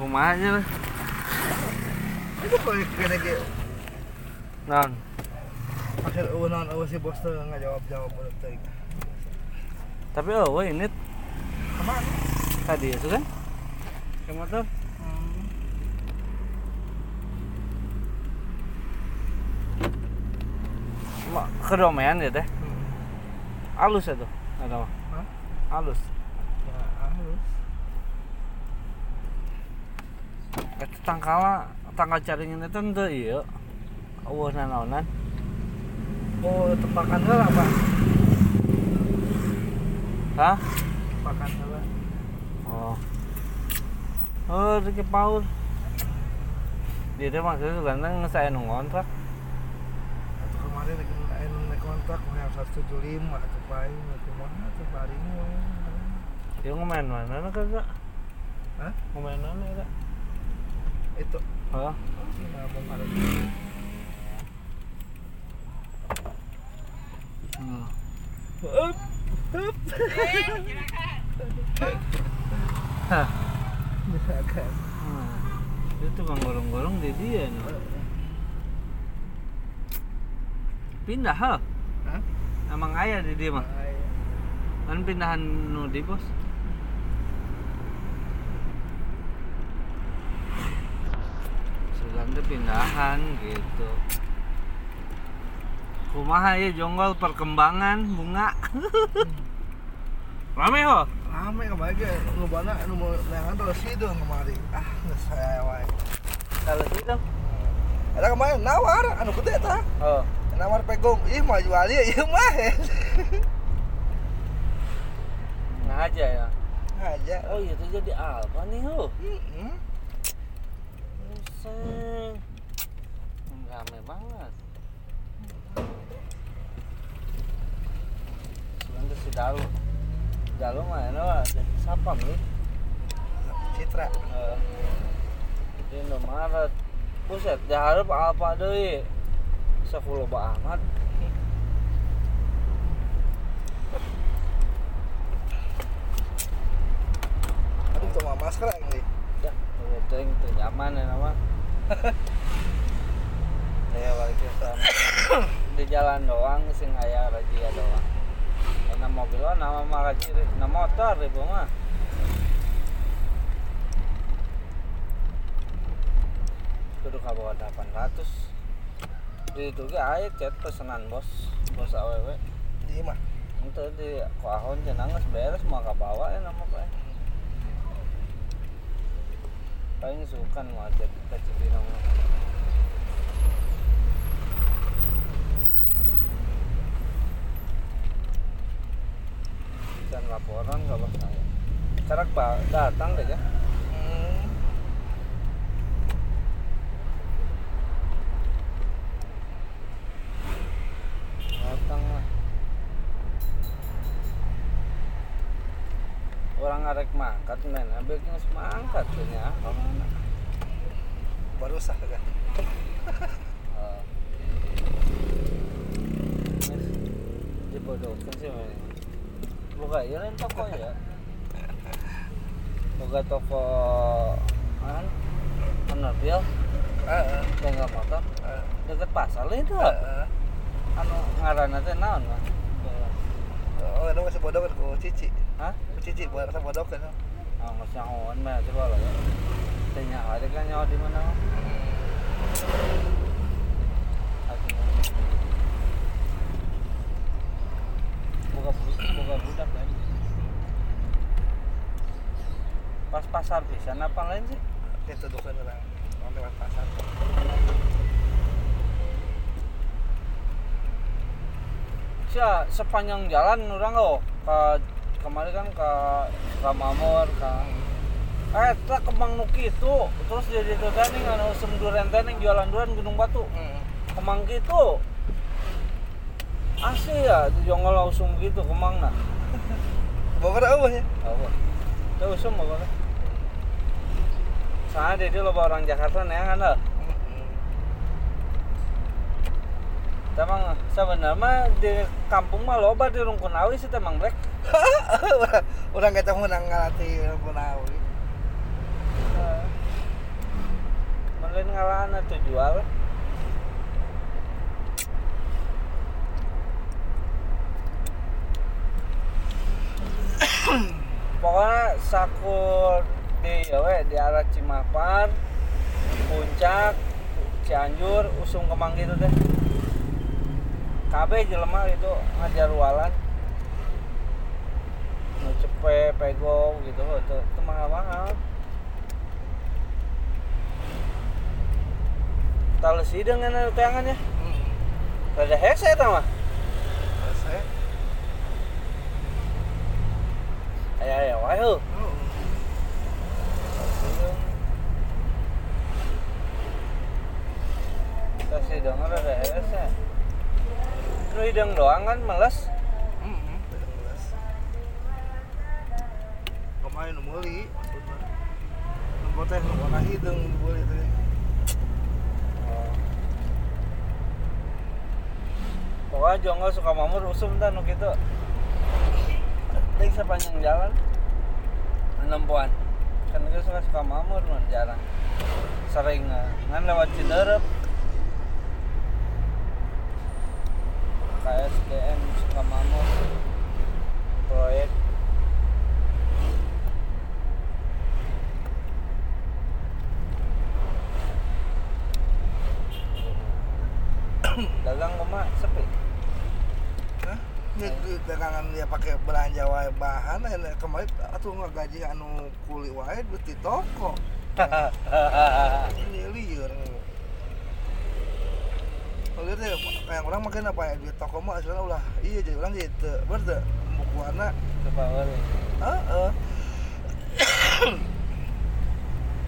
Rumah aja lah. Itu kok kena ge Non. akhir eueuh naon eueuh si bos teh ngajawab-jawab udah teh. Tapi oh, wah ini Ke mana? tadi itu kan? Ke motor. Hmm. Kedomean ya teh. Hmm. Halus ya tuh. Ada mah. Hah? Halus. Ya, halus. Eta tangkala tanggal caringin itu ente iya. Eueuh nanaonan. Oh, tepakan heula, Pak. Hah? Tepakan heula. Oh. Oh, Ricky Paul. Dia teh maksudnya ganteng saya nu ngontrak. Atau kemarin lagi naik kontrak mah yang 175 atuh paling atuh mana baring we. Dia ngomain mana na kagak? Hah? Ngomain mana ya kak? Itu nah hmm. Up. Up. Hah. Misalkan. Hmm. Dia tukang gorong-gorong di dia nih. Pindah ha? Hah? Emang ayah di dia mah. Kan pindahan nu di bos. Sudah ada pindahan gitu. Kumaha ya jonggol perkembangan bunga. Rame ho. Rame kemarin lobana anu mau neangan terus sidung kemari. Ah, geus saya wae. Kalau gitu. Ada kemarin nawar anu gede tah. Oh. Nawar pegong, ih mah jual ieu ieu mah. Nah aja ya. Aja. Oh itu jadi apa nih ho? Heeh. Buset. Rame banget. Si Dalu. Dalu mana wah? Jadi siapa nih? Citra. Eh, Di Indomaret. Buset, diharap apa deui? Sepuluh. Aduh, cuma masker ini. Ya, itu yang itu nyaman ya nama. Ya balik ke sana. Di jalan doang sing aya razia doang. Karena mobil lo nama mah razia, nama motor ibu mah. Kudu kabawa 800. Di itu ge aya chat pesanan bos, bos awewe. Di mah. Itu di kuahon cenah geus beres mau kabawa ya nama pae. Paling sukan mah chat ka Cibinong mah. Dan laporan gak bos saya. Sekarang pak datang deh ya. Hmm. Datang mah. Orang ngarek mangkat men, abis geus mangkat tuh nya. Ke mana? Baru sah kan. Mes, dibodohkan sih men. Buka ya lain toko ya. Buka toko an Mobil, Heeh. bengkel motor, Heeh. deket pasar lah itu. Heeh. Anu ngaranna teh naon mah? Oh, itu masih bodoh kan ku cici. Hah? Ku cici buat rasa bodoh kan. Mas nyahoan mah coba lah ya. Nyaho ada kan nyaho di mana. Buka bu- buka budak kan. Pas pasar bisa apa lain sih? Itu dukan orang orang lewat pasar. Sia sepanjang jalan orang lo ke kemarin kan ke Ramamor ke eh tak kemang nuki itu terus jadi itu anu usum duren teh jualan duren Gunung Batu. Hmm. kemang gitu. Asli ya di jongol usum gitu kemang nah. Bogor eueuh ya. apa itu usum apa kan soalnya dia lo orang Jakarta nih kan lah Temang sebenarnya di kampung mah loba di Rungkunawi sih temang brek. Orang kita menang ngalati Punawi. Mending ngalaan atau jual. Pokoknya sakur di ya we, di arah Cimapar, Puncak, Cianjur, Usung Kemang gitu deh. KB jelema itu ngajar walan. Nu cepe, pego gitu itu, itu mahal-mahal. Tales sih dengan tangannya. Hmm. Rada hese eta mah. Selesai. Aya aya wae heuh. Oh. Tas hidung rada hese. Nu hidung doang kan males. Hmm. Tidak jelas. Kemarin nu meuli maksudna. Nu teh nu warna hideung nu meuli teh. Oh. Pokoknya Jonggo suka mamur usum dah nu kitu. Ting sepanjang jalan penempuan. Kan dia suka suka mamur man jarang. Sering eh, ngan lewat Ciderep. KSDM suka mamur. Proyek dagang rumah sepi. Hah? Dagangan dia pakai belanja wae bahan kemarin atuh ngagaji anu kuli wae duit di toko. Ini lieur. Kalau teh kayak orang makin apa ya di toko mah aslinya ulah iya jadi orang bener teu buku anak Coba beli. heeh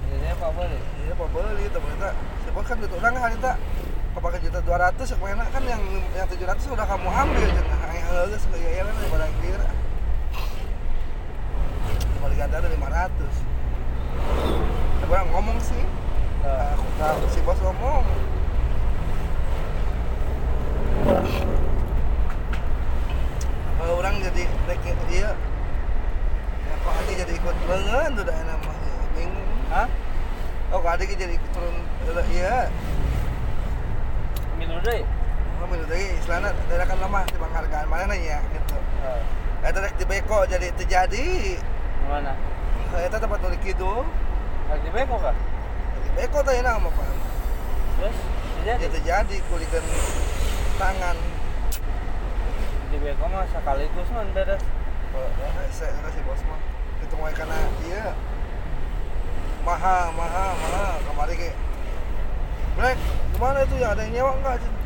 Jadi apa beli? iya apa beli berita sebab kan itu orang hari tak kepakai juta dua ratus ke mana kan yang yang tujuh ratus udah kamu ambil jangan yang halus kayak ya kan daripada yang kira. Cuma diganti lima ratus. Tapi orang ngomong sih. Nah, aku tahu si bos ngomong. Kalau orang jadi rek dia ya kok adik jadi ikut lengan tuh dah nama bingung. Hah? oh kok adik jadi ikut turun iya Deh. oh lagi istilahnya tidak akan lama di penghargaan mana ya gitu Oh, itu rek di beko jadi terjadi mana? itu tempat nulis gitu Lagi beko kah? di beko tadi nama apa Terus? ya Jadi terjadi kulikan tangan di beko mah sekaligus man beres. Oh, eh, saya kasih bos mah itu karena iya mahal mahal mahal kemarin kayak Black gimana itu? Yang ada yang nyewa enggak Cing?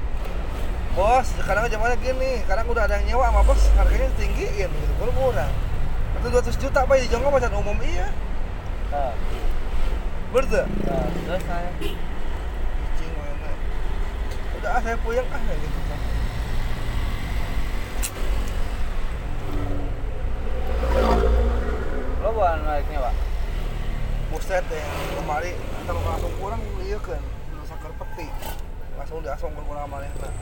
bos sekarang zamannya gini. Sekarang udah ada yang nyewa sama bos harganya tinggiin gitu baru murah. Itu 200 juta pak di Jonggo macam umum iya. Nah, berarti nah, terus saya cing mana udah ah saya puyeng ah kayak gitu lo bukan naiknya pak? buset deh kemari. Kalau langsung kurang iya kan udah peti langsung diasong berkurang mana nah.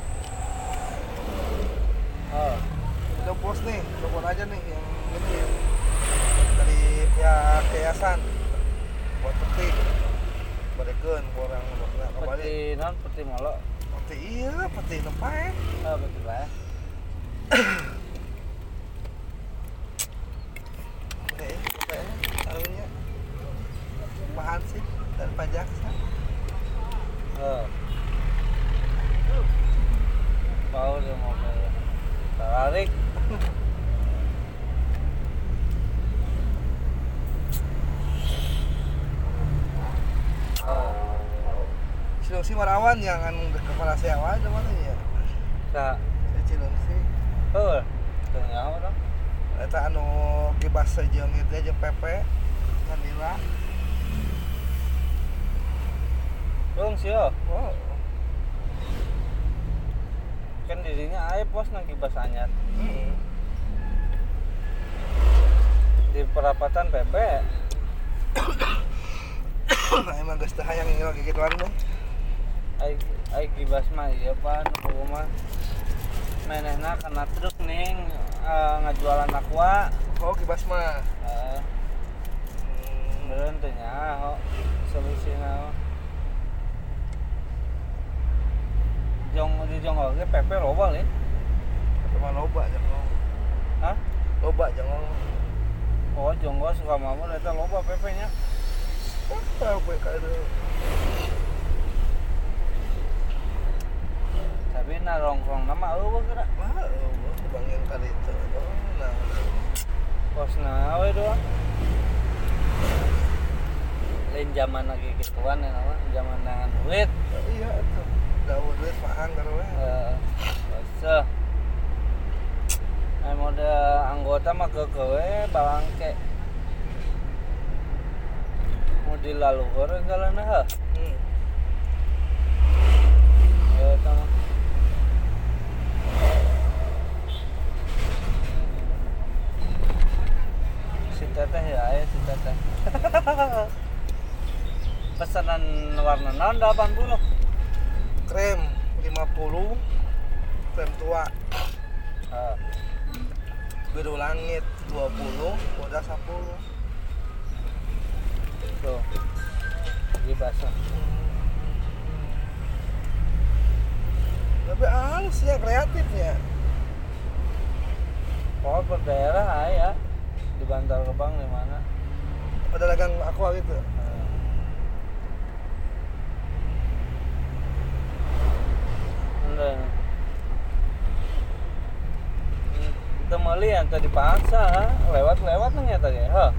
Oh, udah bos nih telepon aja nih yang ini dari pihak yayasan buat peti balikin orang buat kembali peti non peti molo. peti iya peti tempat Oh, peti lah. oke kayaknya tahunya bahan sih dan pajak Oh. Bau dia mobil. Tarik. Oh, Cilengsi Marawan yang anu ke kepala sewa ada mana ya sa. saya Cilengsi Oh, tengah orang. Eta anu kibas sejeung itu aja Pepe Nandila Dong sih oh. wow Kan dirinya air pos nang kibas anyar. Hmm. Di perapatan PP. nah, emang geus teu hayang ngira gituan mah Ai ai kibas mah iya pak nu mah. Menehna kena truk ning eh, ngajualan aqua. oh kibas mah uh, hmm, belum tanya kok solusinya jong di jong oke PP loba nih cuma loba jong hah? Loba jong oh jong suka mamun itu loba pepe nya. Gue kado tapi narongkrong nama eueuh geura mah eueuh kebangeun ka ditu nah oh, bos nawe doang. Lain zaman lagi gituan ya nama zaman dengan duit. Iya itu. Daun duit mahang kan we se Nah, mode anggota mah ke kewe balangke mau dilaluhur galana ha hmm. ya eta mah si teteh ya aya si teteh. Pesanan warna naon 80 krem 50 krem tua. Ha. Biru langit 20 bodas 10 tuh. Di basah. Tapi halus ya kreatifnya oh per daerah aya di Bantar Gebang di mana ada dagang aqua gitu Eh. Enggak. Kita meli yang tadi paksa, lewat-lewat nang ya tadi, ha?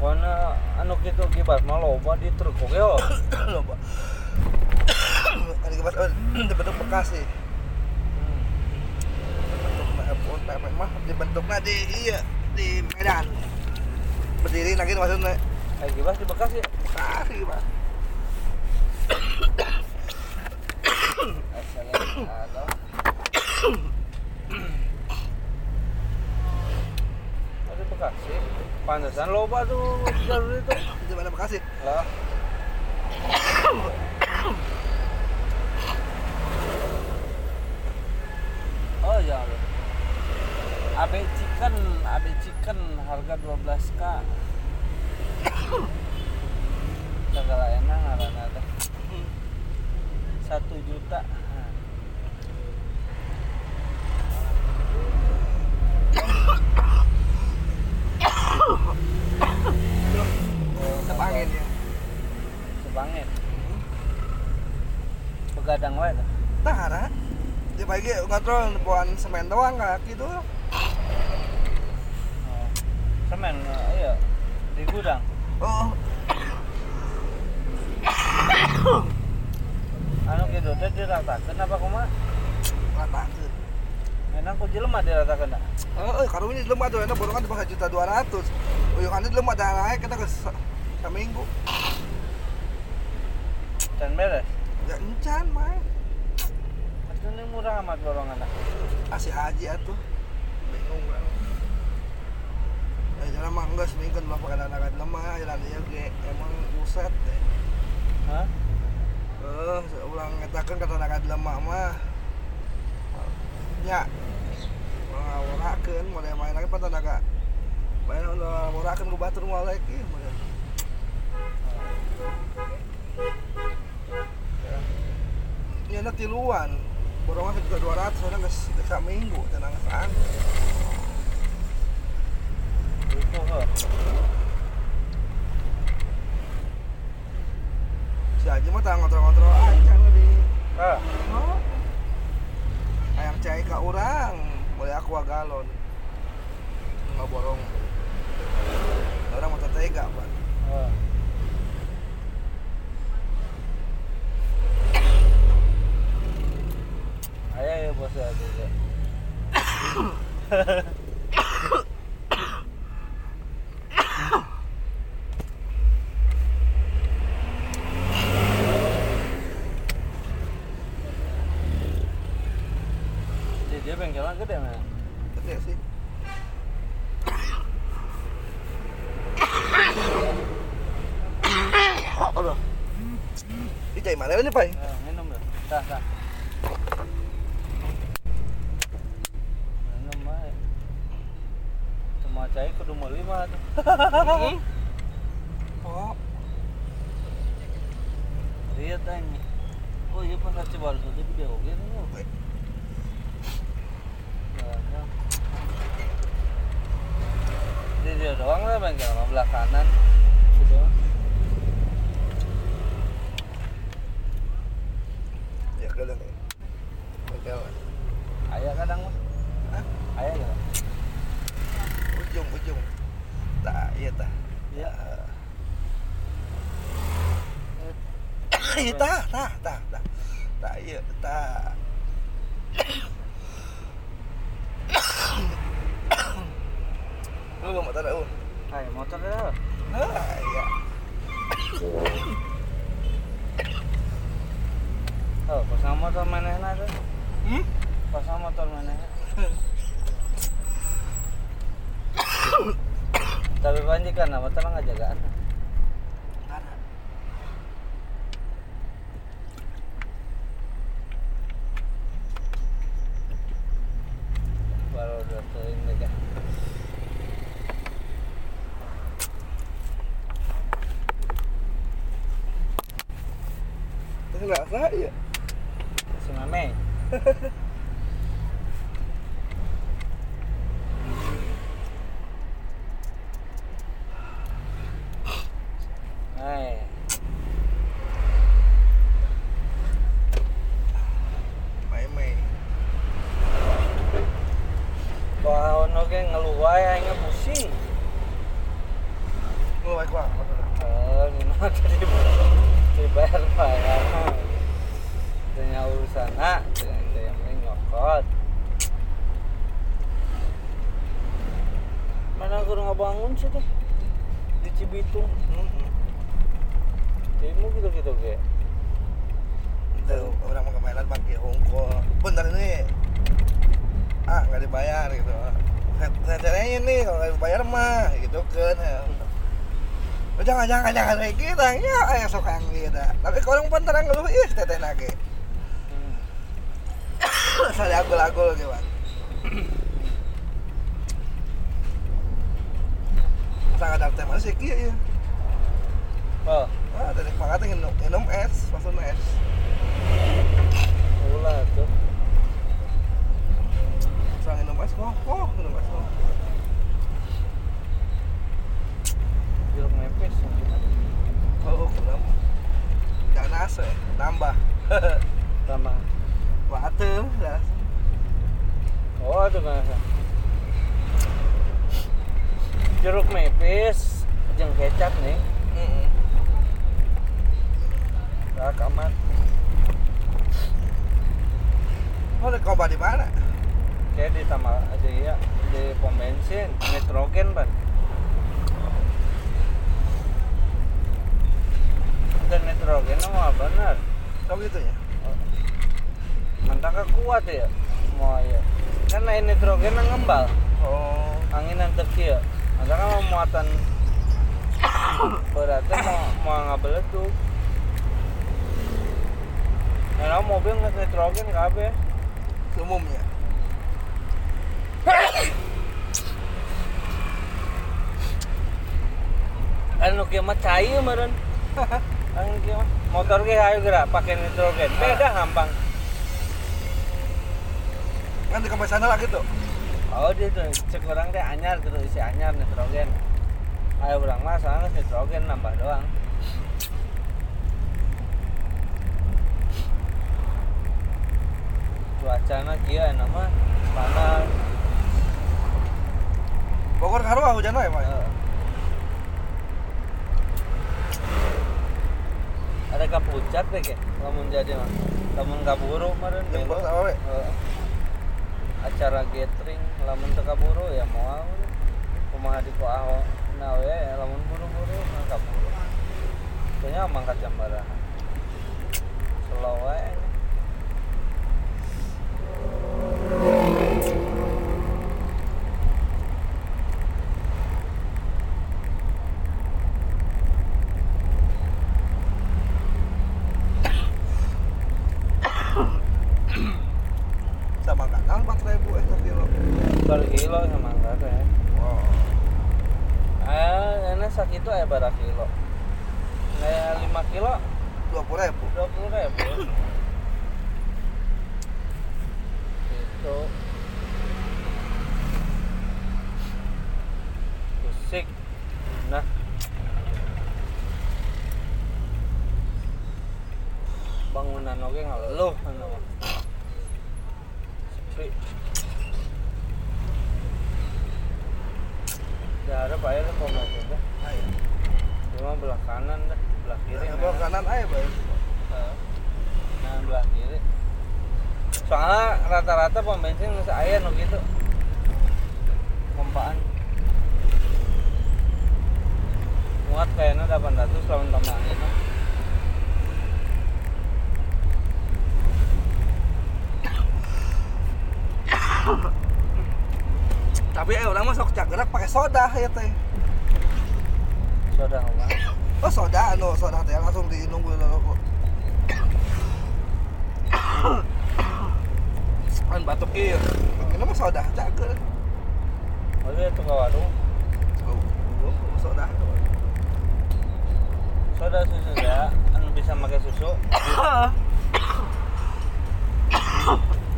Karena anu gitu kibat mah loba di truk oke loba ada kebat dibentuk Bekasi bentuk pun mah dibentuknya di iya di Medan berdiri lagi maksudnya Eh gibas di Bekasi. Bekasi pak Assalamualaikum. Oh, di Bekasi. Pantesan loba tuh jalur itu. di mana Bekasi Lah. Oh ya Allah. AB chicken, Chicken harga 12k. Segala enak ngaranna teh. 1 juta. Tep angin ya Sebangin. Begadang wae. Tahara di pagi ngontrol buan semen doang nggak gitu Oh. Semen eh, iya di gudang. oh Anu gitu teh diratakeun apa kumaha? rata tuh Enak ku jelema diratakeun. dah. oh karunya lemah tuh enak borongan di juta dua ratus uyukannya lemah dah naik kita ke se- seminggu Dan beres. ya encan Itu ini murah amat borongan asih haji atuh bingung kan ya mah enggak seminggu mah pakai anak lemah jalan iya ge. Emang buset deh Hah? eh ulang ngetakeun kata anak lemah mah. Nya ngawurakeun mulai main lagi pada naga main udah ngawurakeun ku batur moal lagi mulai ini anak tiluan. Juga dua ratus orang nggak nggak minggu tenang heuh. Si Haji mah tak ngontrol-ngontrol aja nu di Ah, oh. ayam cai ka urang. Mulai aku galon. Nggak borong. Orang mau tega pak. Ah. Aya ya bos ya juga. Jadi dia bengkelan gede mana? gede sih Aduh. Ini cai mana ini, Pak? Eh, that টাকা হয়ে pakai nitrogen beda ah. hambang kan di sana lagi tuh oh dia tuh cek orang deh anyar gitu isi anyar nitrogen ayo orang mah soalnya kan nitrogen nambah doang cuacana kia enak mah panas Bogor ngaruh ah, hujan lah ya pak? Uh. ada ke puncak deh ke lamun jadi mah. Lamun kaburu kemarin yang pertama acara gathering lamun teu kaburu ya mau kumaha di ku ahok nah we lamun buru-buru mah kaburu. Kayaknya mangkat jam baraha. Selawe. ada susu ya, bisa pakai susu.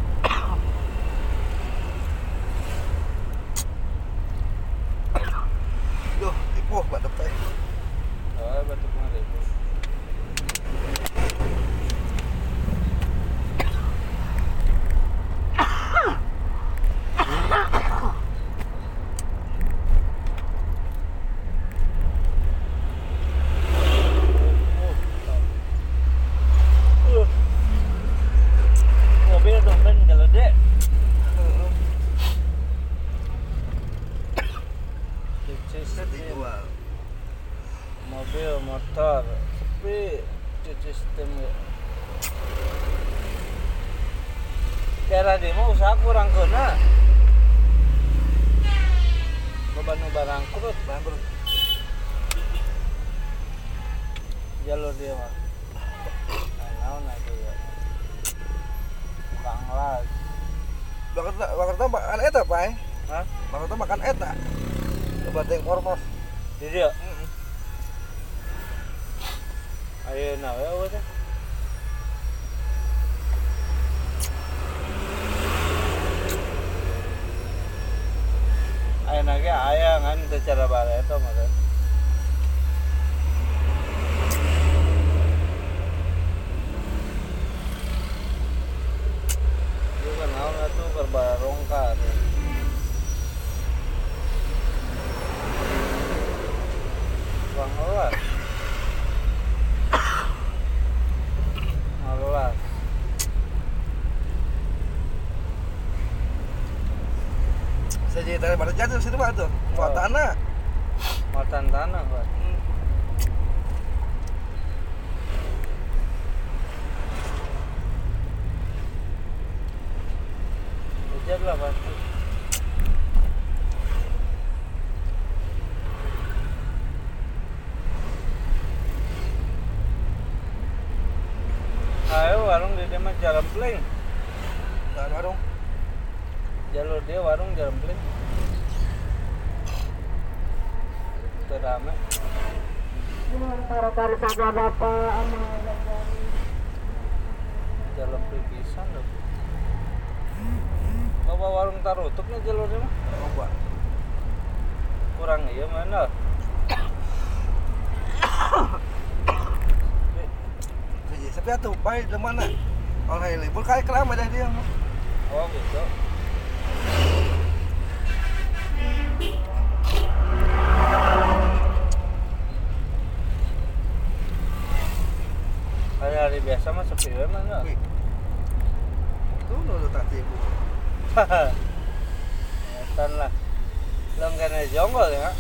situ pak tuh mau tanah mau tanah pak Hujan lah pasti. Ayo warung dia mah jalan peling. Nah, warung. Jalur dia warung jalan peling. itu rame. Para-para ama jalan perpisahan? loh. Bawa warung tarutupnya jalurnya mah coba kurang iya mana iya, tapi atuh baik di mana? Oleh libur kayak kelama dah dia oh gitu. hari biasa mah sepi we mah enggak. Itu nu tadi ibu. Hahaha. lah. Lenggana jonggol ya.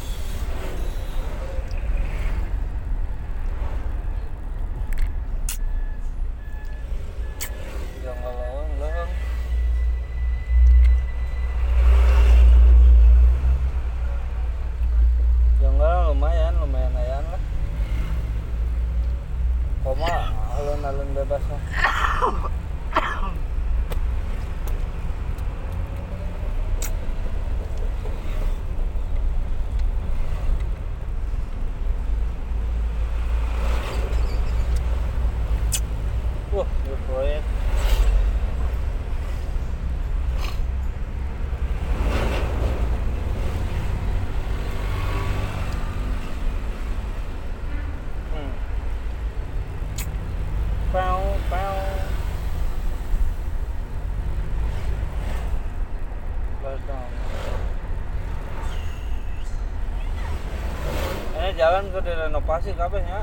Makanya jalan ke direnovasi kabehnya.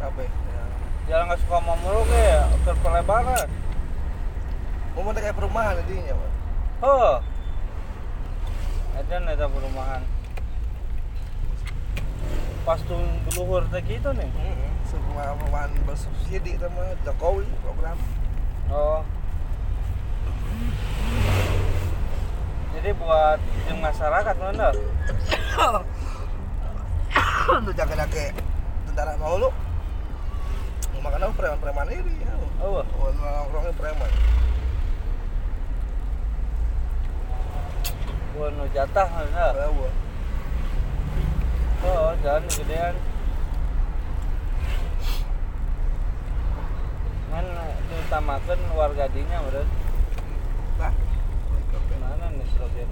kabeh ya. Jalan nggak suka mamuru ke terpelebaran. mau kayak perumahan intinya Pak. Oh. Ada neta perumahan. Pas tuh luhur teh gitu nih. Semua perumahan bersubsidi sama Jokowi program. Oh. Jadi buat yang masyarakat mana? Untuk jaga-jaga tentara mau lu. Makanya preman-preman ini ya. Oh. Oh, nongkrongnya preman. Buat nu jatah mana? Bawa. Oh, jalan gedean. Man diutamakan warga dinya bener. Nah. Mana nih slogan.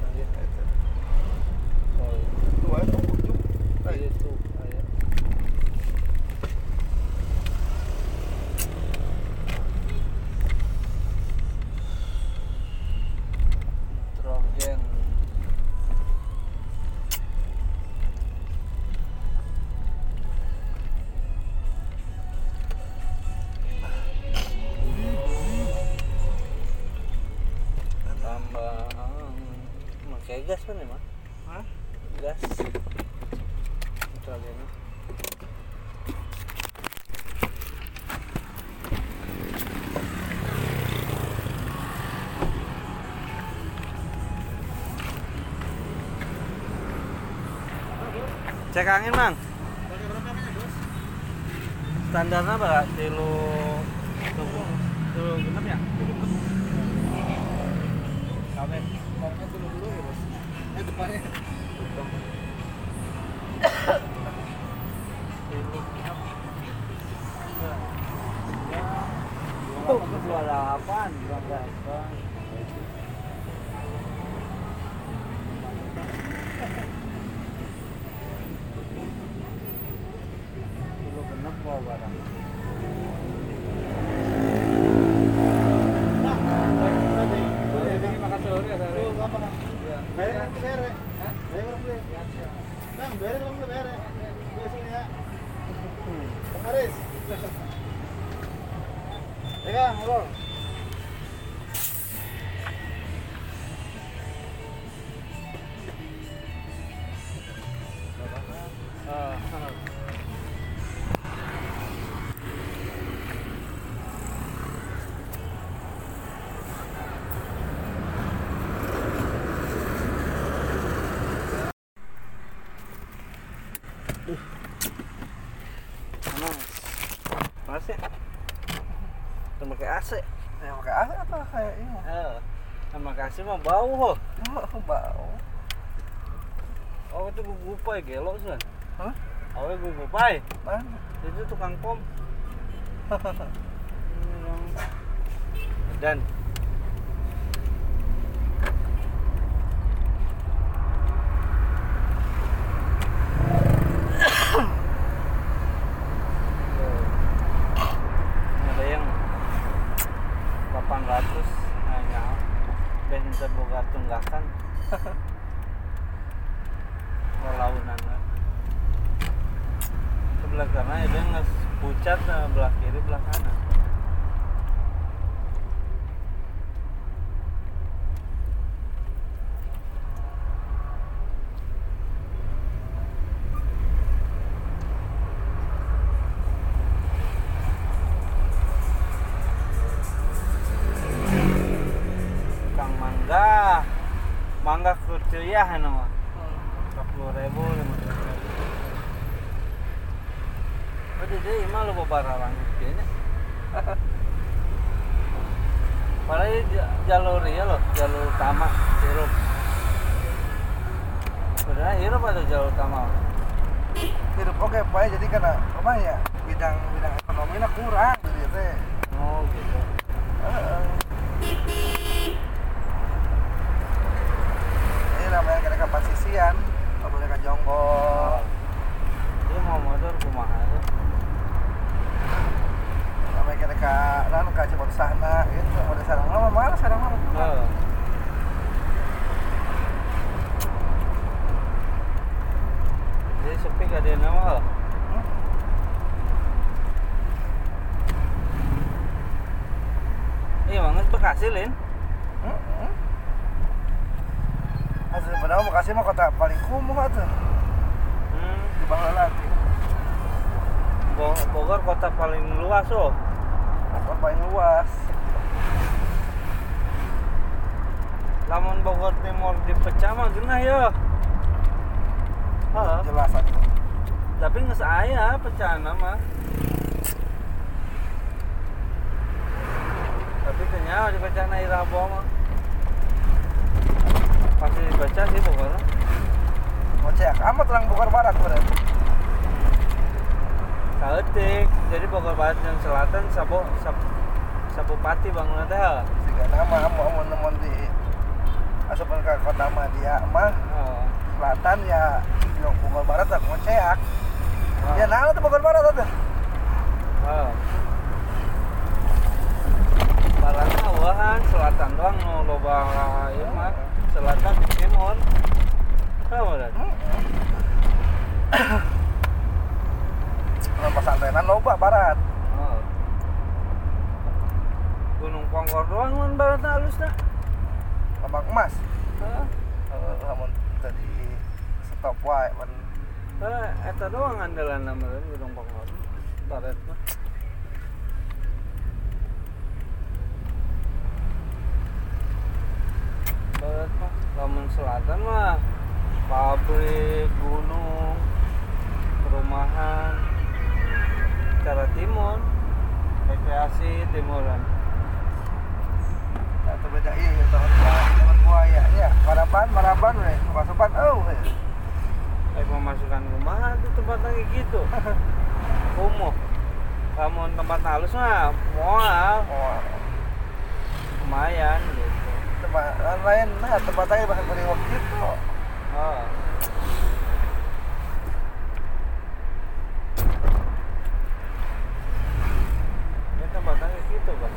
Oh, Itu aja ujung. Eh, itu cek angin mang. Standarnya berapa Kan pakai AC. Ya, pakai AC apa kayak ini? Eh, sama kasih mah bau ho. Oh, bau. Oh itu gugupai gelo sih. Hah? Oh gugupai. Mana? Itu tukang pom. Dan Bogor kota paling luas oh Kota paling luas. lamun Bogor Timur dipecah mah genah ya. Jelas atuh. tapi nggak aya pecahan mah tapi kenyal di pecahan Irabo mah pasti dibaca sih pokoknya Ngocek amat orang Bogor Barat berarti. Kaetik jadi Bogor Barat dan Selatan Sabo Sab, Sabupati bangunan teh? Tiga nama mau mau nemon di asupan ke kota mah dia mah oh. selatan ya di Bogor Barat tak ngoceak. oh. Ya nah itu Bogor Barat atuh. oh. Barat mah wahan selatan doang nu loba ieu mah selatan timur Tahu kan? Pesantrenan loba barat. Oh. Gunung Pongkor doang mun barat halusna. Lambang emas. Heeh. Eh, Lamun tadi stop wae men Eh, eta doang andalan nama Gunung Pongkor. Barat mah. Barat mah, lamun selatan mah pabrik, gunung, perumahan. Cara timur, rekreasi timuran. atau beda iya tahun tahun buaya ya maraban maraban we masukan oh we. Eh memasukkan rumah itu tempat kayak gitu. Kumuh. Lamun tempat halus mah moal oh lumayan gitu. tempat lain nah tempat lain bahkan beri waktu itu Oh. Ini tempat kayak gitu kan.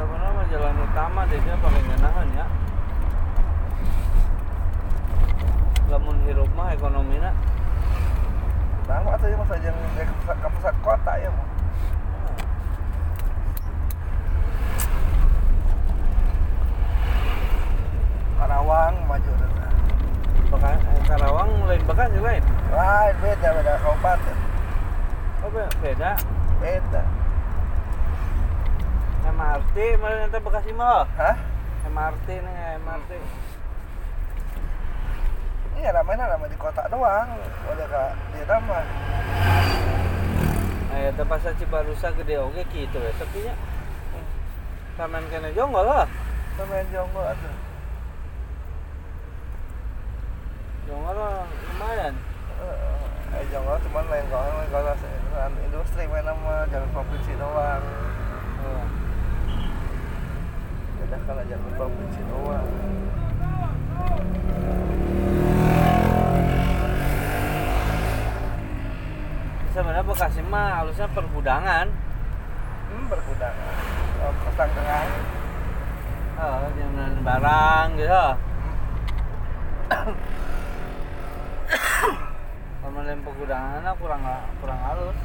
Sebenarnya jalan utama deh dia paling enakan ya. Lamun hirup mah ekonomina. nah atau ya masa yang ke pusat, kota ya mau Karawang maju dan Beka, eh, Karawang lain Bekasi lain. lain beda beda kabupaten Oh be- beda. beda MRT mana nanti Bekasi mah. hah MRT nih MRT. iya ramainya ramai di kota doang udah kak dia nama Eh itu pasar Cibarusa gede oke gitu ya sepinya. Taman kena jonggol lah. sama yang jonggo ada Jonggol lah, lumayan. eh jonggo cuman lain kalau lain kalau lain industri main nama jalan provinsi doang Oh. Beda kalau jalan provinsi doang Sebenarnya Bekasi mah halusnya pergudangan. hmm berkudangan oh, kosong tengah Oh, jangan barang gitu. Kalau lain pergudangan kurang kurang halus.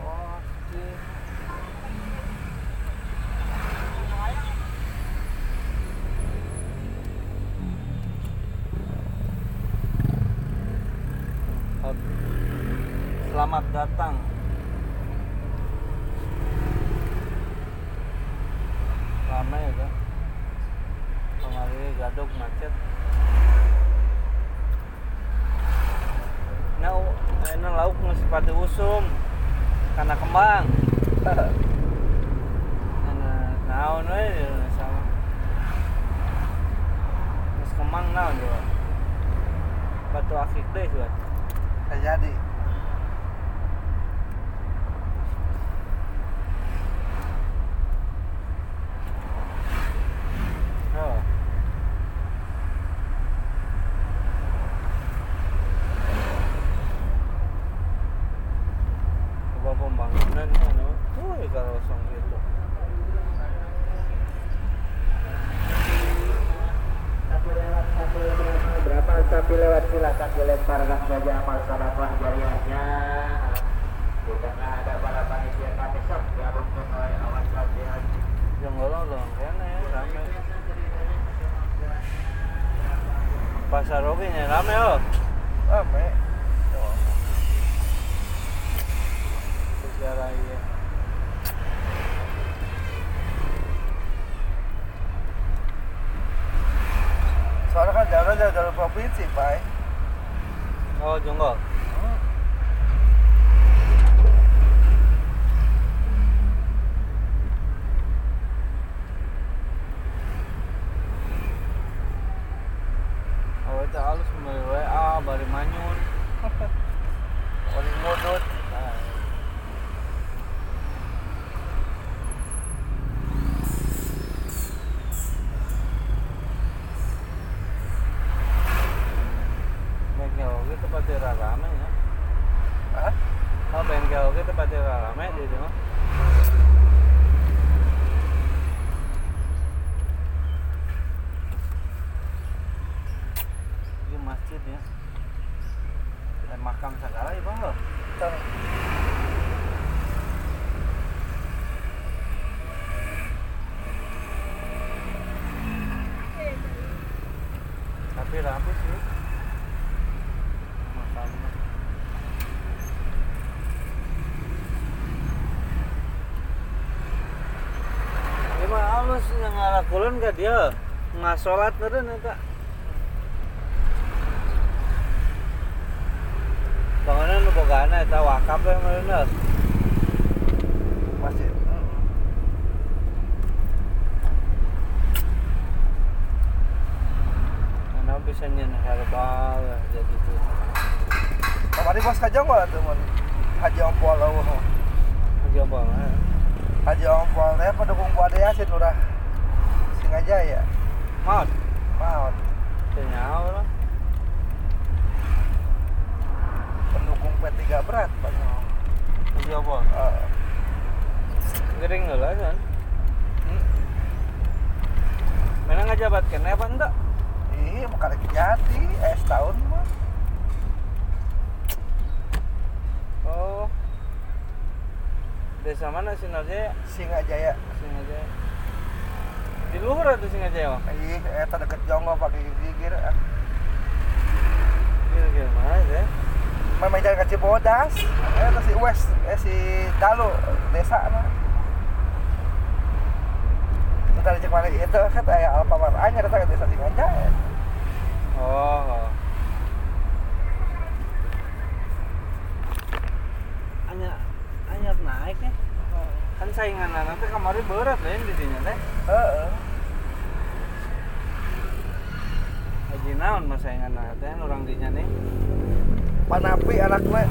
Oh, iya. Selamat datang. Ramai ya kan? Kemarin gadok macet. Nah, u- ini lauk masih pada usum karena kembang. Nah, naon we di Indonesia mah. Geus kembang naon juga. Akik deh. Nggak jadi kulon gak dia nggak sholat meren eta. Bangunan nu bogana eta wakaf ya meren masjid. Karena bisa nyen herbal ya, jadi tuh. kemarin bos kajang gak teman haji ompol oh. Aja banget. haji ompol teh pendukung buat yasin udah Singajaya Maut, maut senyawa lah. pendukung P3 berat pak Aja apa? Eh, Gering lah kan. hmm. Mana ngajabat kena apa enggak? Iya, bukan jati, eh setahun mah. Oh. Desa mana Sinarjaya? Singajaya. Singajaya. Di luhur atau Singajaya? Bang? Ih, eta deket Jonggo pakai gigir. ah. Kira-kira mana ya? Main jalan ke Cibodas. Eh, si West, eh si Dalu, desa mah. Kita cek mana itu kan aya Alfamart anyar eta ke desa Singajaya. Oh. oh. Hanya hanya naik ya. Kan saingan nanti kemarin berat yang di sini teh. Heeh. Haji naon mas saingan nanti orang dinya nih. Manapi anaknya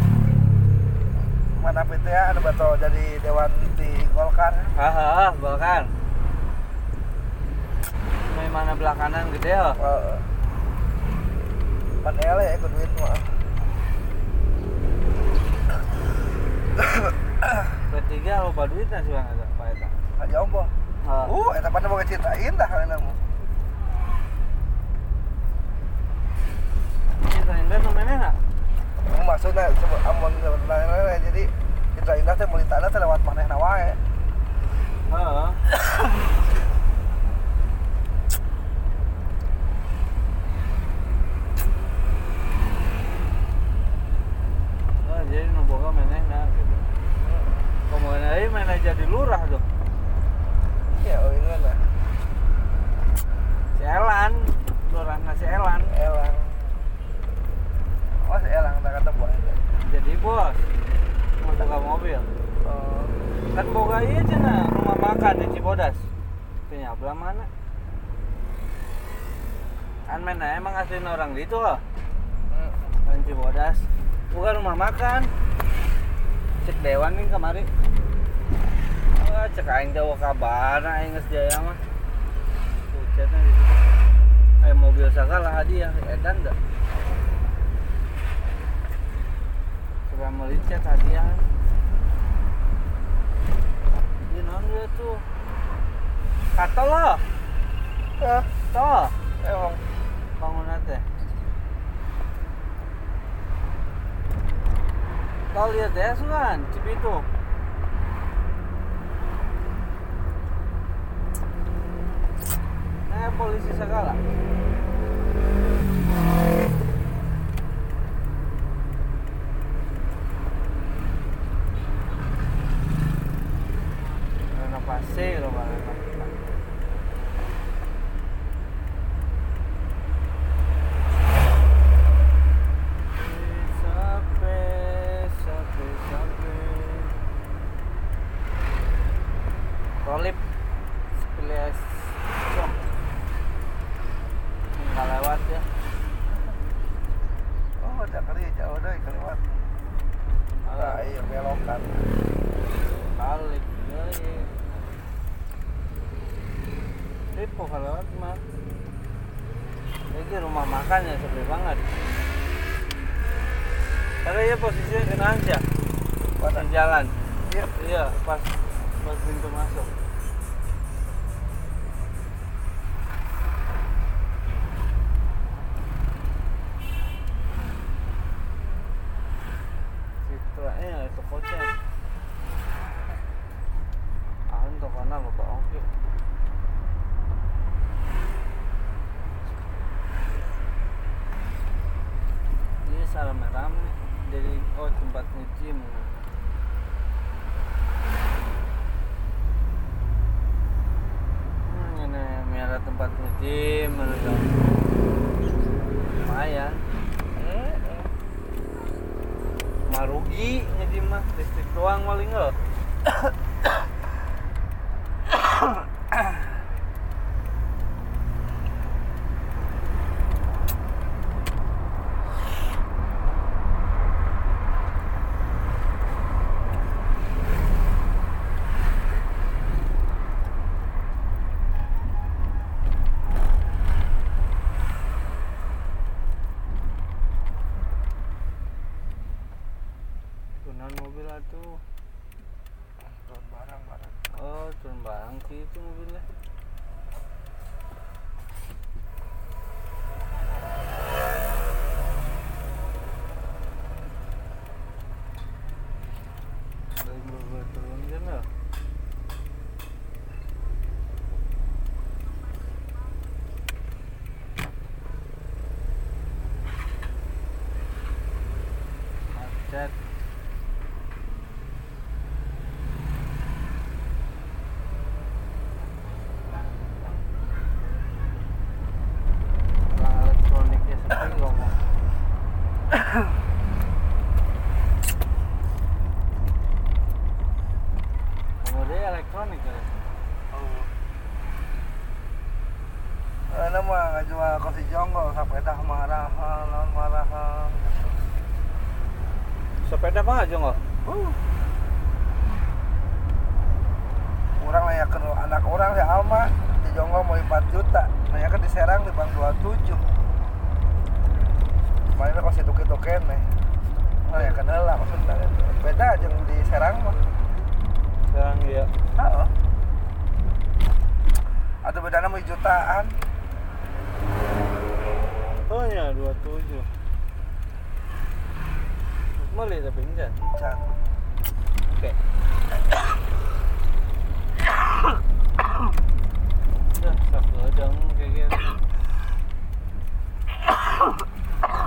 Manapi teh anu bato jadi dewan di Golkar. Haha, bahkan. Main mana belakangan gede ya? Heeh. Pan ele ya ikut duit mah. P3 lupa duitnya sih bang ada Pak Eta. Haji Ombo. Ah. Uh, eta pada mau ceritain dah kana mu. Kita indah namanya nak? Maksudnya coba amun sebenarnya jadi Citra Indah teh meuli tanah teh lewat manehna wae. Heeh. Oh, jadi nu boga menehna gitu. Kemudian aja mana jadi lurah tuh. Ya, oh ini lah. Si Elan, lurah nasi Elan. Elang. Oh, si Elang tak kata buat. Jadi bos, mau buka mobil. Oh, Kan boga iya cina rumah makan di Cibodas. Punya belah mana? Kan mana emang asli orang di itu loh. hmm. Kan Cibodas. Bukan rumah makan. Cek Dewan nih kemari cekain jawa aing teh kabana jaya mah. Pucetnya di situ. Aya mobil adi ya edan da. Sudah adi ya Ini non dia tuh? kata lo. Eh, to. Eh, bangun aja Kau lihat ya, deh, Sunan, Cipitung. Polisi segala. di Menuju lumayan. Eh, eh. marugi jadi mah listrik doang maling loh.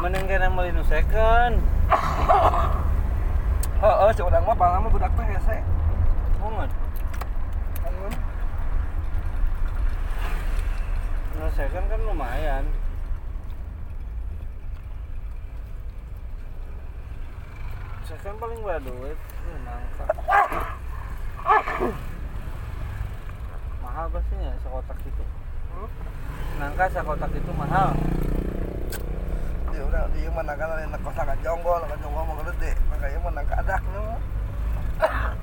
Mending kena beli nu second. Heeh, si urang mah paling lama budak teh hese. Banget. Nu second kan lumayan. Second paling berapa duit? Nangka. mahal pasti ya sekotak itu. Hmm? Nangka sekotak itu mahal. Dia udah dia mana kan ada kos ka jonggol, ka jonggol gede. Kadak nu.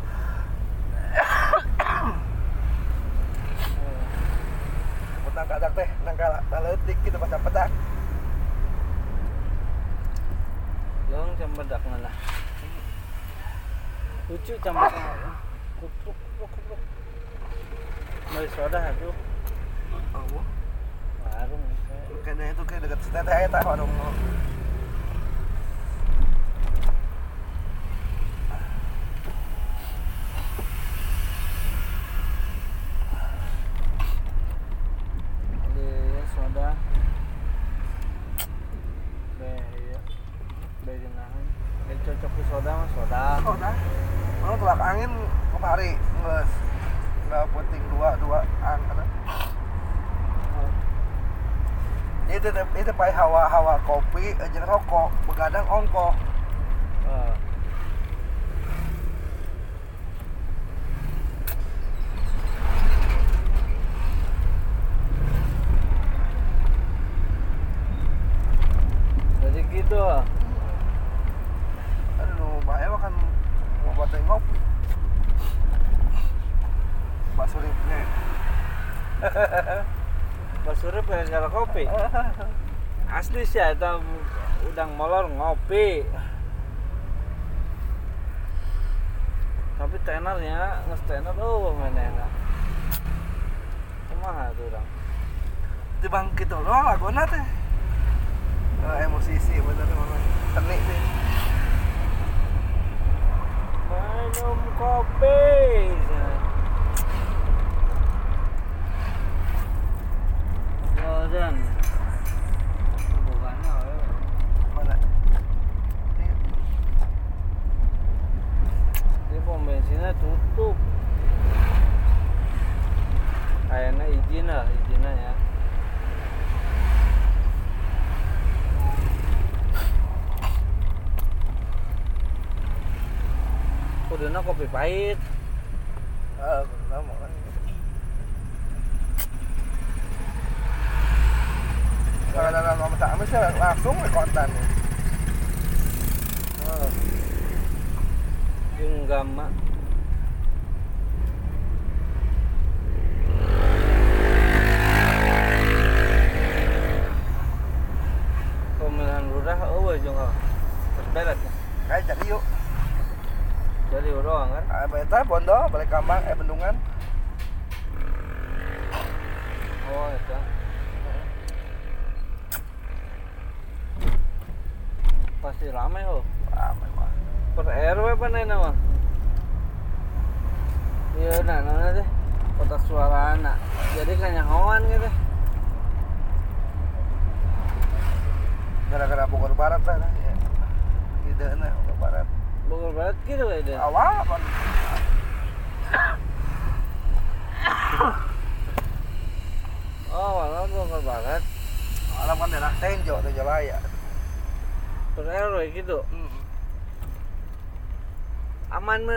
Nang kadak teh nang baca pedak. Long cambadak mana? Lucu cambadak. Kupluk kupluk kupluk. Beli soda. Oh, kayak. kayaknya itu kayak dekat situ teh eta warung. sih tahu udang molor ngopi. kopi pahit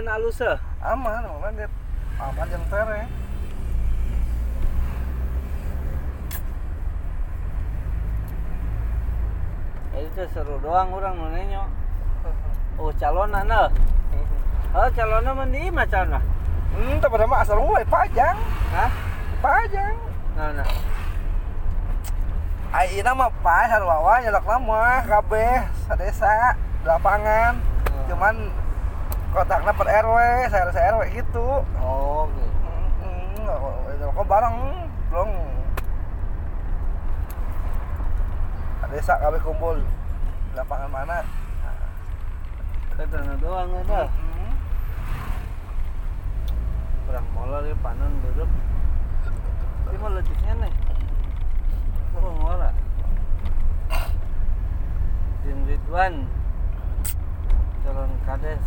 aman alus aman aman aman yang tere ya, itu seru doang orang nanya oh calon anak hmm. oh calon mandi macan lah hmm tapi nama asal mulai panjang Hah? panjang nah nah. Ayo nama pas harwawa nyelak lama kabeh sadesa lapangan. Oh. Cuman Kotak dapat RW saya rasa RW gitu oh oke. okay. kok bareng belum desa kami kumpul lapangan mana nah, Ketana doang ada hmm. kurang molor ya panon duduk ini mau lecetnya nih Oh, ah? ngora. Ridwan calon kades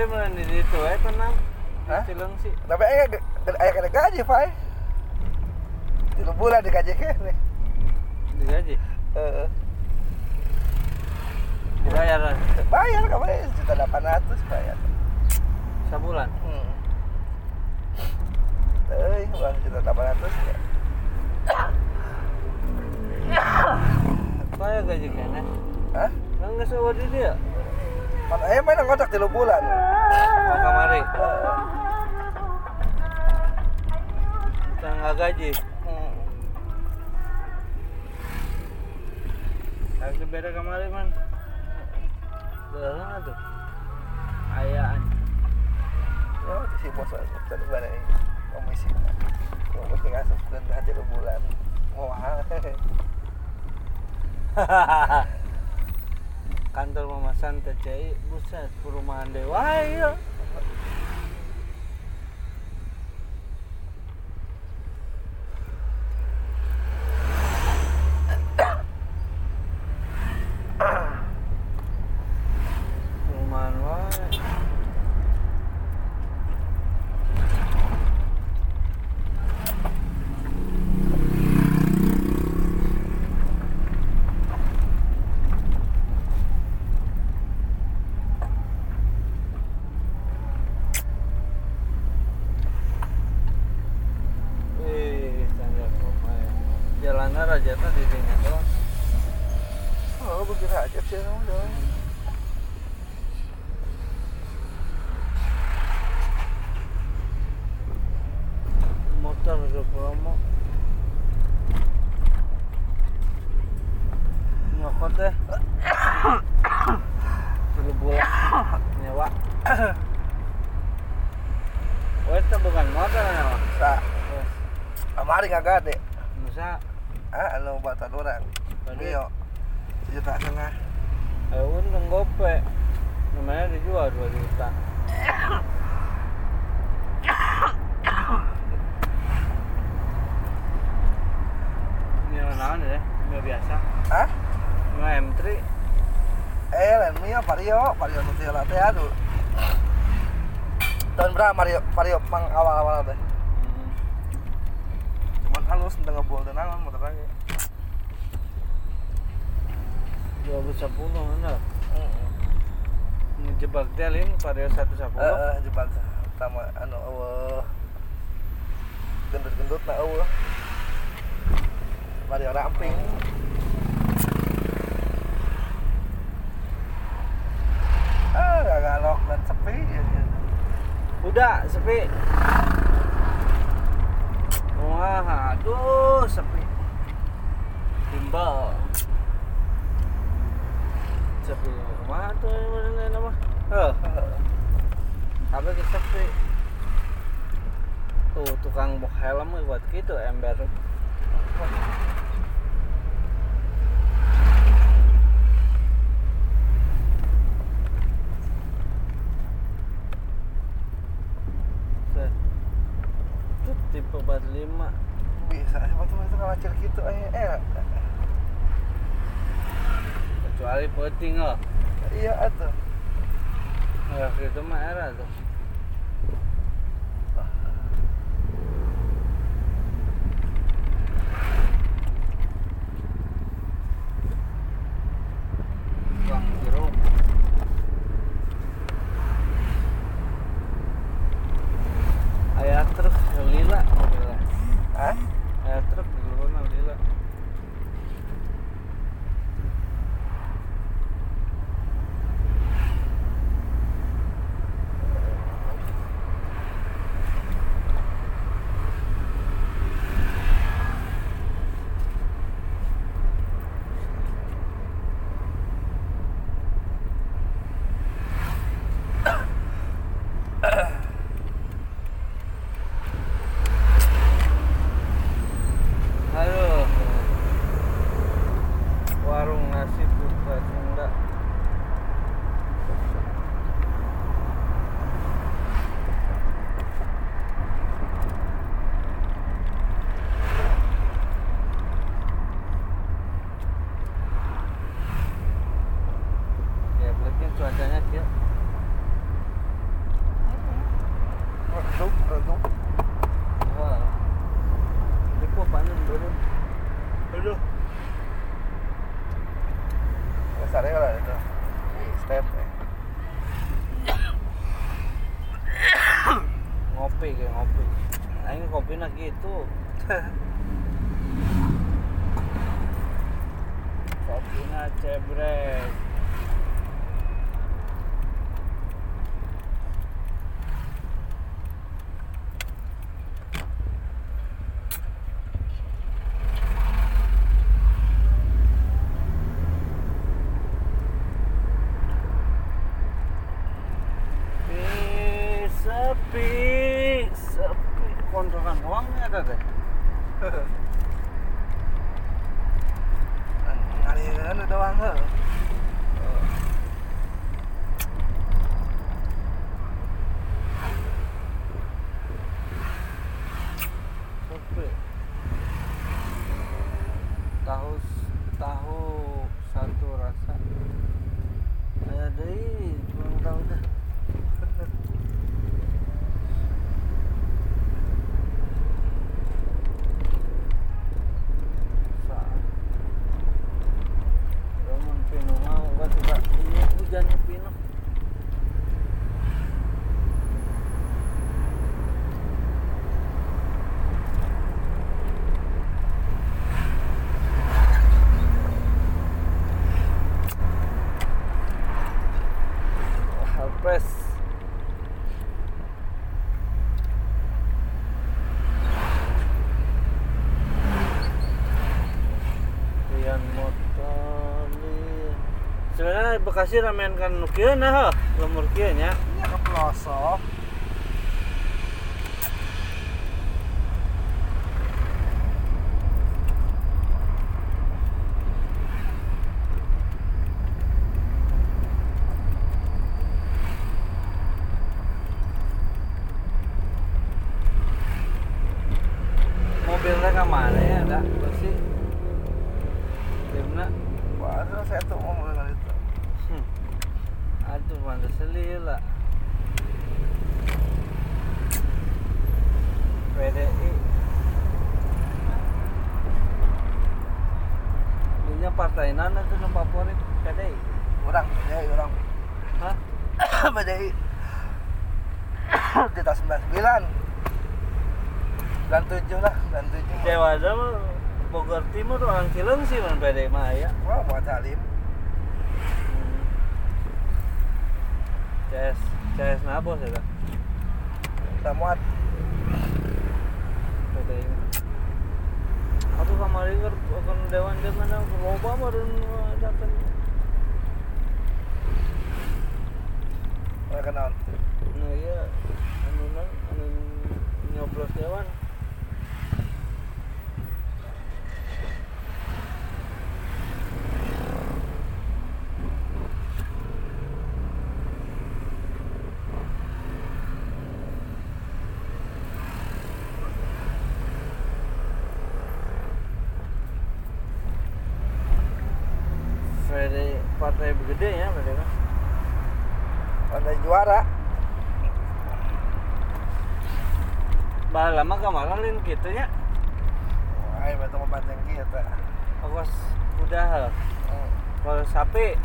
Ada mulai di situ eh tenang. Hah? Cileng sih. Tapi ayah ayah kena gaji, Pak. Tiga bulan digaji kene. Digaji. Heeh. Dibayar lah. Bayar kemarin juta delapan ratus bayar. Sebulan. Hmm. Eh, uang juta delapan ratus ya. Saya gaji kene. Hah? Kan nggak sewa di dia. Ayah main ngontrak tiga bulan. Oh kamari. Kita nggak gaji. Hmm. Lagi beda kamari man. Dalam tuh. Ayaan. Ya, si bos tadi mana ini komisi. Ngasuh dan hati tiga bulan. Wah. Kantor Mama Santa Cai, buset perumahan dewa ya. agad 2010 mana? Heeh. Ngejebak Delin Vario 110. Heeh, jebak sama anu eueuh. Gendut-gendut na eueuh. Vario ramping. Ah, gak galok dan sepi ya. Udah sepi. Wah, aduh sepi. Timbal. Sepi. Mana tuh yang mana nama? Oh, apa kita sepi? Tuh tukang bok helm buat gitu ember. Set. Itu tipe 45 Bisa, sebetulnya itu kalau kecil gitu eh eh loh. iya atuh. Ya itu mah era tuh. Bang jeruk. Ayah truk lila, lila. Hah? Ayah truk di luar lila. Aduh. Besarnya lah itu. Step. eh. Ngopi kayak ngopi. Aing kopi nak gitu. kopi nak cebrek. Sepi, sepi, sepi. Kontrakan uangnya ada teh. Ngaliran doang heuh. Sepi. Tahu tahu satu rasa. Aya deui, kurang tahu dah. Saat. Ramun pino mau gua tiba ini hujan pino. Press. Rian motor nih. Sebenarnya Bekasi ramen kan nukieu nah, lemur kieu nya. Ini ke pelosok. Mobilnya ke mana ya, ada bersih. Di mana? Wah, saya tuh ngomong dengan itu. Hmm. Selila. PDI. Punya partai nana tuh nu favorit PDI. Orang, ya orang. Hah? PDI. Kita 99. 97 lah, 97. Dewa Bogor Timur orang sih man PDI mah ya. Wah, buat Halim. Hmm. CS CS nabos ya kan? Samuat. PDI mah. Aku kemarin kan akan dewan dia mana loba baru datang. Oleh kenal. Nah iya, anu nang anu nyoblos dewan. Partai partai gede ya mereka kan. Ada juara. Bah lama kemarin lin gitu nya. Wah, ini betul membanteng kita. Ongkos udah. Hmm. Kalau sapi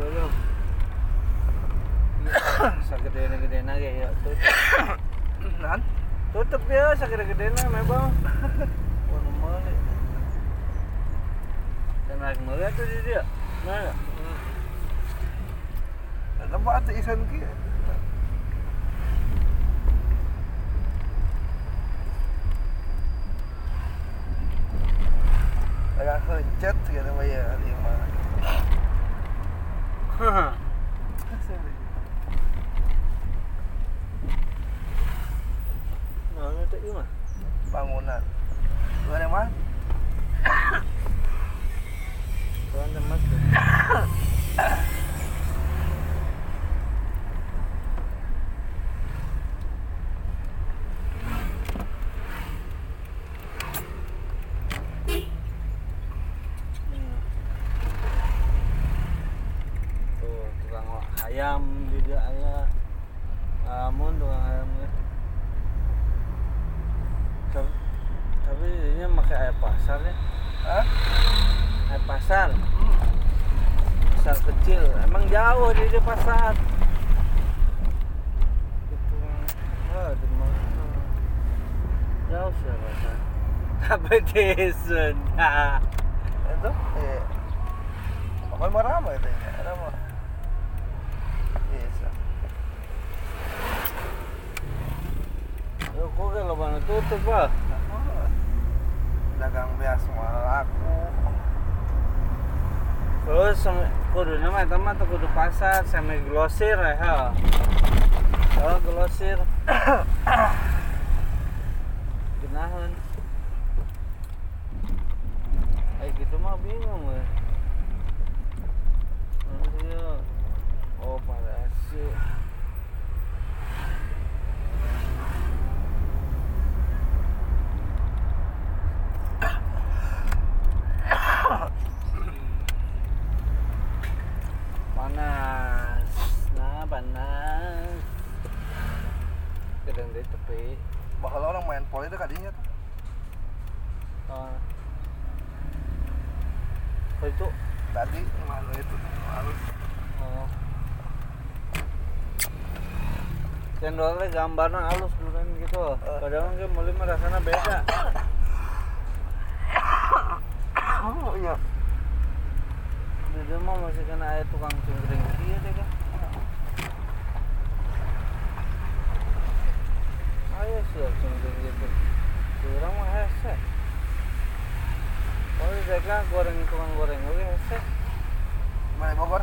belum segede gede ya nan tutup ya segede gede memang warna mali tenaga melihat tuh dia mana tuh isan kia agak kencet gitu bayar Haha. Nah, itu gimana? bangunan dua nama Tuan teman tuh. Hmm. med glassere eh? her. Tuh. Oh. Itu? Tadi mana itu halus oh. cendolnya gambarnya halus duluan gitu. Padahal kan mulai mah rasanya beda. Oh iya. Dia mah masih kena air tukang cungkring dia deh kan ayo sih cungkring gitu kurang mah hese. Oh kan goreng tukang goreng oke hese. Mana Bogor?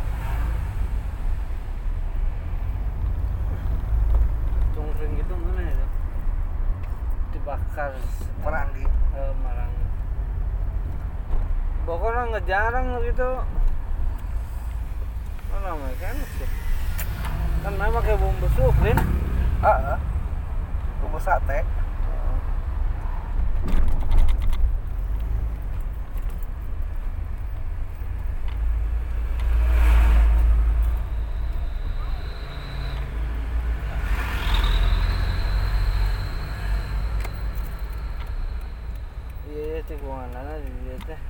Cungkring gitu mana ya? Dibakar Meranggi eh, marang pokoknya nggak jarang gitu. Mana namanya? Kan sih. Kan memang kayak bumbu sukrin ah ah. bumbu sate iya iya cek mana di dia teh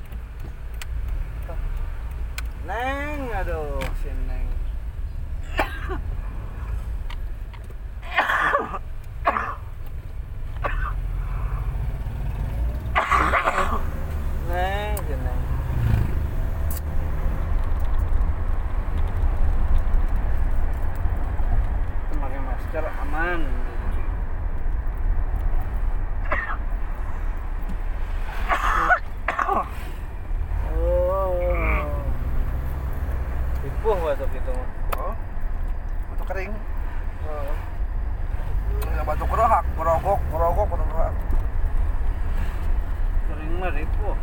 neng aduh si neng neng si neng pakai masker aman Oh. Ipuh batok itu mah. oh batu kering Oh. Nggak batu kerohak kerogok kerogok batu kerohak Kering mah ripuh.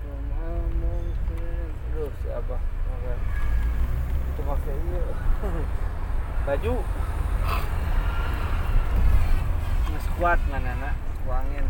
Cuma mungkin Siapa Oke. Itu pakai iya. Baju. Nge-squat mana nak Kuangin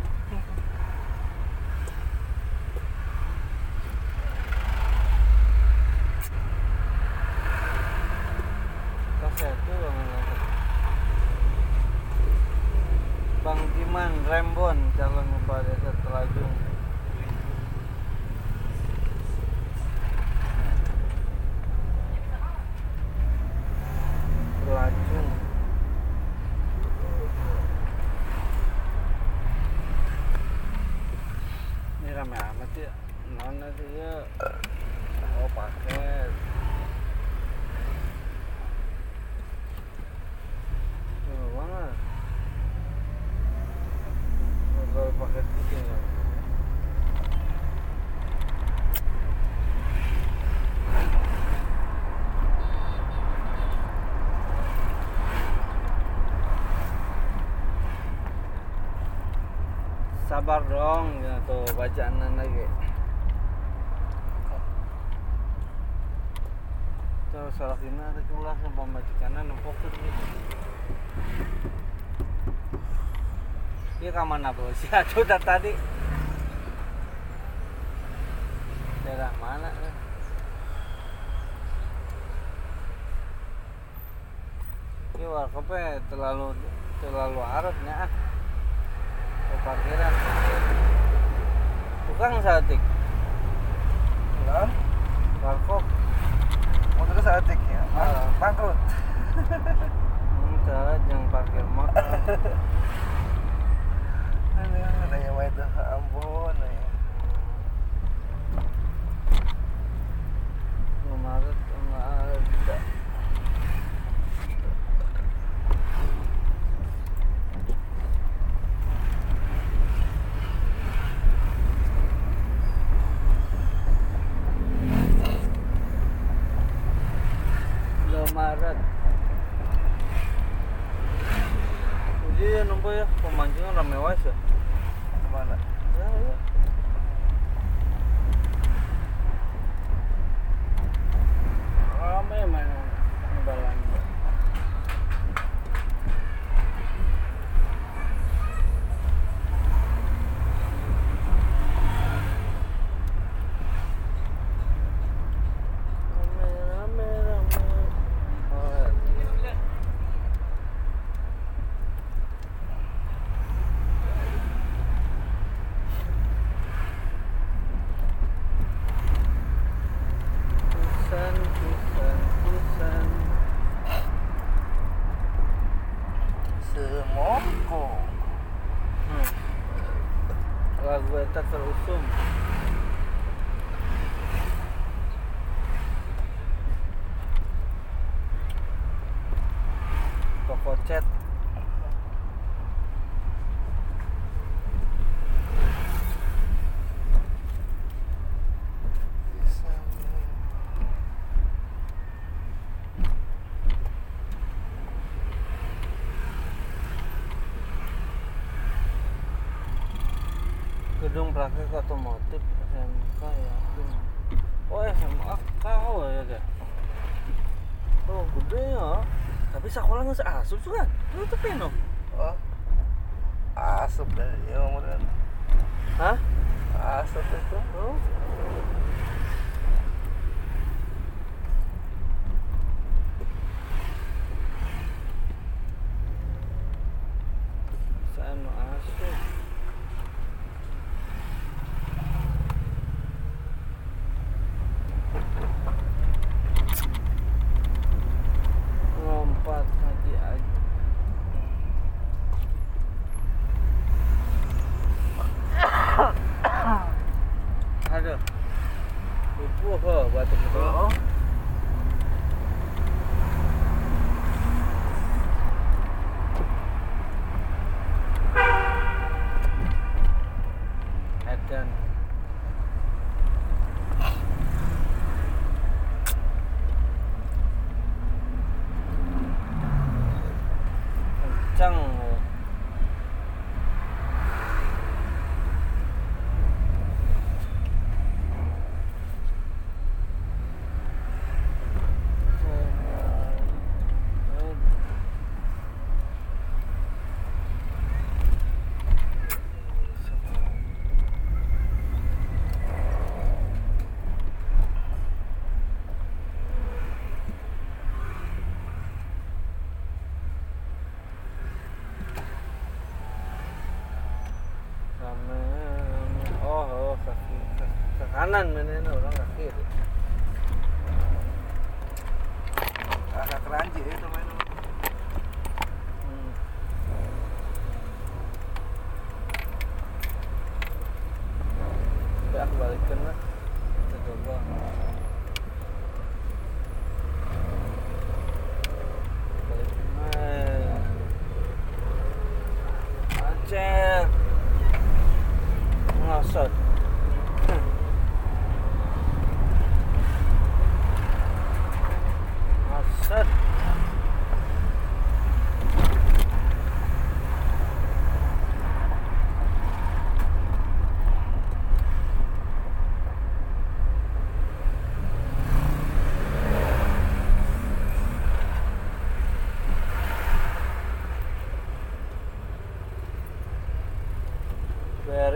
dong ya tuh bacaanan lagi terus salah kena ada ulah sama majikan nu fokus gitu iya ke bos ya sudah tadi daerah mana eh? ini warkopnya terlalu terlalu arabnya ah. tukang satik Nunggu ya pemancingan rame wise ya. Ke mana? Ya, ya. rame mana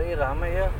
ये राम है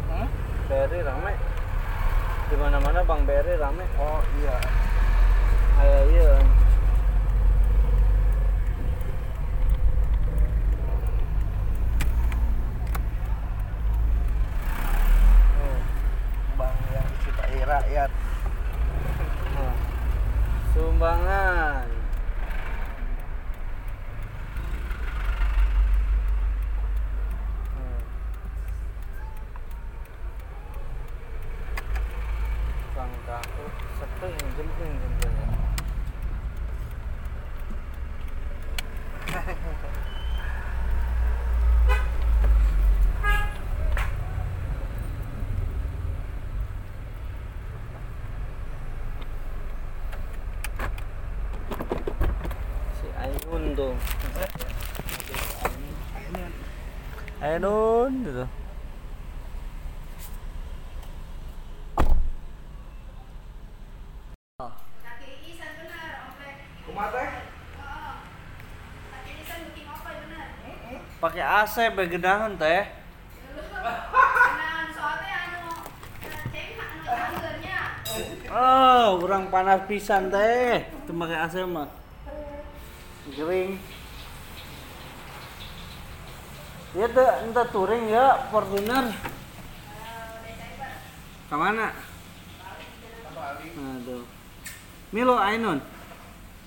apa benar? Pakai AC begedahan teh. Oh, kurang panas pisan teh. Itu pakai AC mah. Gering. Ya tuh, entah touring ya, Fortuner. Ke mana? Aduh. Milo Ainun.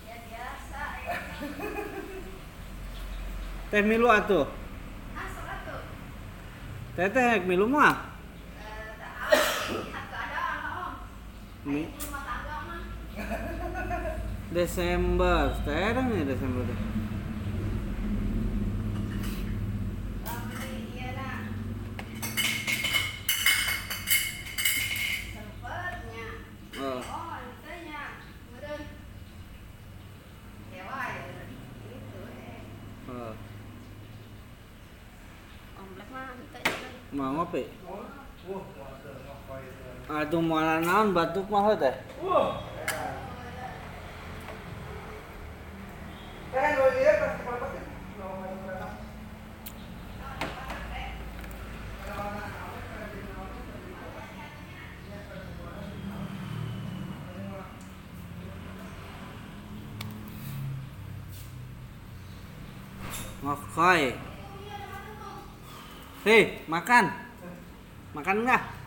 Ya biasa ya. Teh Milo atuh. Ah. Teh teh Milo mah. Eh. Mi-. Desember. Teh nih Desember teh. Bang beli iya nak. Sempetnya. Oh. Oh, entenya. Meureun. Dewa ya. Itu eh. oh. Omblek mah entenya. Mau ngopi? Aduh malah naon batuk mah teh. Eh? Ngokoy. Hei, makan. Makan enggak?